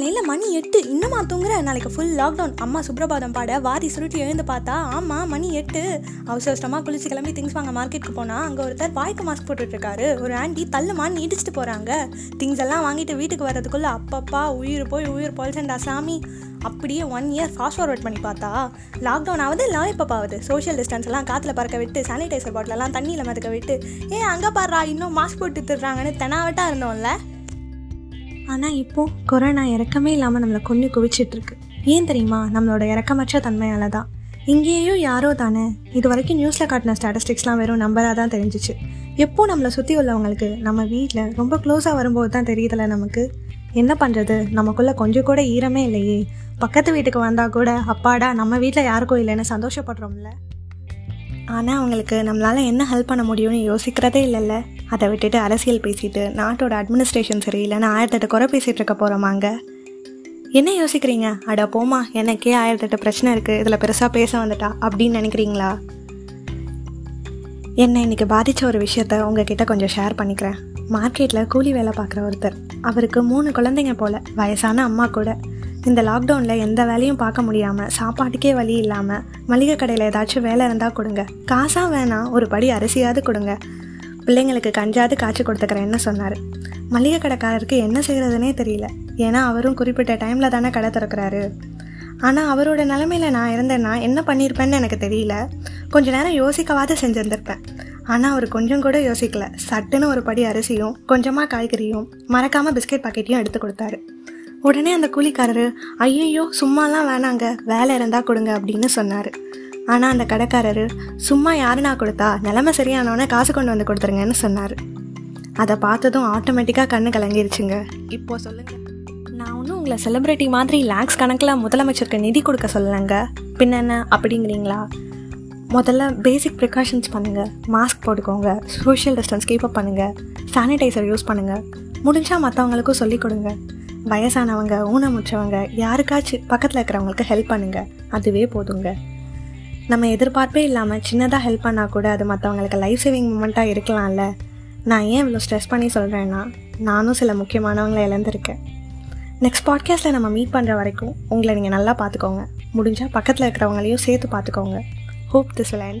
மணி எட்டு. இன்னுமா தூங்குற? நாளைக்கு ஃபுல் லாக்டவுன் அம்மா சுப்ரபாதம் பாட வாரி சுருட்டி எழுந்து பார்த்தா ஆமாம் மணி எட்டு. அவசர அவசரமாக குளிச்சு கிளம்பி திங்ஸ் வாங்க மார்க்கெட்டுக்கு போனால் அங்கே ஒருத்தர் வாய்க்கு மாஸ்க் போட்டுட்ருக்காரு ஒரு ஆண்டி தள்ளுமான்னு இடிச்சிட்டு போகிறாங்க திங்ஸ் எல்லாம் வாங்கிட்டு வீட்டுக்கு வர்றதுக்குள்ளே அப்பப்பா உயிர் போய் உயிர் போல்சண்டா சாமி. அப்படியே ஒன் இயர் ஃபாஸ்ட் ஃபார்வர்ட் பண்ணி பார்த்தா லாக்டவுன் ஆகுது லாலிபப் ஆகுது. சோஷியல் டிஸ்டன்ஸ் எல்லாம் காற்றுல பறக்க விட்டு சானிடைசர் பாட்டிலெல்லாம் தண்ணியில் மறக்க விட்டு ஏ அங்கே பாடுறா இன்னும் மாஸ்க் போட்டு திடுறாங்கன்னு தெனாவட்டா இருந்தோம்ல. ஆனால் இப்போது கொரோனா இறக்கமே இல்லாமல் நம்மளை கொண்டு குவிச்சிட்ருக்கு. ஏன் தெரியுமா? நம்மளோட இறக்கமற்ற தன்மையால் தான் இங்கேயும் யாரோ தானே இது வரைக்கும் நியூஸில் காட்டின ஸ்டாட்டிஸ்டிக்ஸ்லாம் வெறும் நம்பராக தான் தெரிஞ்சிச்சு. எப்போ நம்மளை சுற்றி உள்ளவங்களுக்கு நம்ம வீட்டில் ரொம்ப க்ளோஸாக வரும்போது தான் தெரியுதுல நமக்கு? என்ன பண்ணுறது நமக்குள்ளே கொஞ்சம் கூட ஈரமே இல்லையே. பக்கத்து வீட்டுக்கு வந்தால் கூட அப்பாடா நம்ம வீட்டில் யாருக்கும் இல்லைன்னு சந்தோஷப்படுறோம்ல? ஆனால் அவங்களுக்கு நம்மளால் என்ன ஹெல்ப் பண்ண முடியும்னு யோசிக்கிறதே இல்லைல்ல. அதை விட்டுட்டு அரசியல் பேசிட்டு நாட்டோட அட்மினிஸ்ட்ரேஷன் சரியில்லைன்னு ஆயிரத்தெட்டு குறை பேசிகிட்டு இருக்க போகிறோமாங்க என்ன யோசிக்கிறீங்க? அட போமா எனக்கே ஆயிரத்தெட்டு பிரச்சனை இருக்குது இதில் பெருசாக பேச வந்துட்டா அப்படின்னு நினைக்கிறீங்களா? என்னை இன்றைக்கி பாதித்த ஒரு விஷயத்த உங்ககிட்ட கொஞ்சம் ஷேர் பண்ணிக்கிறேன். மார்க்கெட்டில் கூலி வேலை பார்க்குற ஒருத்தர். அவருக்கு மூணு குழந்தைங்க போல் வயசான அம்மா கூட. இந்த லாக்டவுனில் எந்த வேலையும் பார்க்க முடியாமல் சாப்பாட்டுக்கே வழி இல்லாமல் மளிகை கடையில் ஏதாச்சும் வேலை இருந்தால் கொடுங்க. காசாக வேணாம் ஒரு படி அரிசியாவது கொடுங்க. பிள்ளைங்களுக்கு கஞ்சாவது காய்ச்சி கொடுத்துக்கிறேன்னு சொன்னார். மளிகை கடைக்காரருக்கு என்ன செய்கிறதுனே தெரியல. ஏன்னா அவரும் குறிப்பிட்ட டைமில் தானே கடை திறக்கிறாரு. ஆனால் அவரோட நிலமையில நான் இருந்தேன்னா என்ன பண்ணியிருப்பேன்னு எனக்கு தெரியல. கொஞ்ச நேரம் யோசிக்கவாது செஞ்சுருந்துருப்பேன். ஆனால் அவர் கொஞ்சம் கூட யோசிக்கல. சட்டுன்னு ஒரு படி அரிசியும் கொஞ்சமாக காய்கறியும் மறக்காமல் பிஸ்கெட் பாக்கெட்டையும் எடுத்து கொடுத்தாரு. உடனே அந்த கூலிக்காரரு ஐயையோ சும்மாலாம் வேணாங்க. வேலை இருந்தால் கொடுங்க அப்படின்னு சொன்னார். ஆனால் அந்த கடைக்காரர் சும்மா யாருனா கொடுத்தா நிலமை சரியானவனே காசு கொண்டு வந்து கொடுத்துருங்கன்னு சொன்னார். அதை பார்த்ததும் ஆட்டோமேட்டிக்காக கண்ணு கலங்கிருச்சுங்க. இப்போ சொல்லுங்க. நான் ஒன்றும் உங்களை செலிப்ரிட்டி மாதிரி லேக்ஸ் கணக்கில் முதலமைச்சருக்கு நிதி கொடுக்க சொல்லலைங்க. பின்னென்ன அப்படிங்கிறீங்களா? முதல்ல பேசிக் ப்ரிகாஷன்ஸ் பண்ணுங்கள் மாஸ்க் போட்டுக்கோங்க. சோஷியல் டிஸ்டன்ஸ் கீப் அப் பண்ணுங்கள் சானிடைசர் யூஸ் பண்ணுங்கள் முடிஞ்சால் மற்றவங்களுக்கும் சொல்லிக் கொடுங்க. வயசானவங்க ஊனமுற்றவங்க யாருக்காச்சும் பக்கத்தில் இருக்கிறவங்களுக்கு ஹெல்ப் பண்ணுங்கள் அதுவே போதுங்க. நம்ம எதிர்பார்ப்பே இல்லாமல் சின்னதாக ஹெல்ப் பண்ணால் கூட அது மற்றவங்களுக்கு லைஃப் சேவிங் மூமெண்ட்டாக இருக்கலாம்ல. நான் ஏன் இவ்வளோ ஸ்ட்ரெஸ் பண்ணி சொல்கிறேன்னா நானும் சில முக்கியமானவங்களை இழந்திருக்கேன். நெக்ஸ்ட் பாட்காஸ்ட்டில் நம்ம மீட் பண்ணுற வரைக்கும் உங்களை நீங்கள் நல்லா பார்த்துக்கோங்க. முடிஞ்சால் பக்கத்தில் இருக்கிறவங்களையும் சேர்த்து பார்த்துக்கோங்க. Hope this will end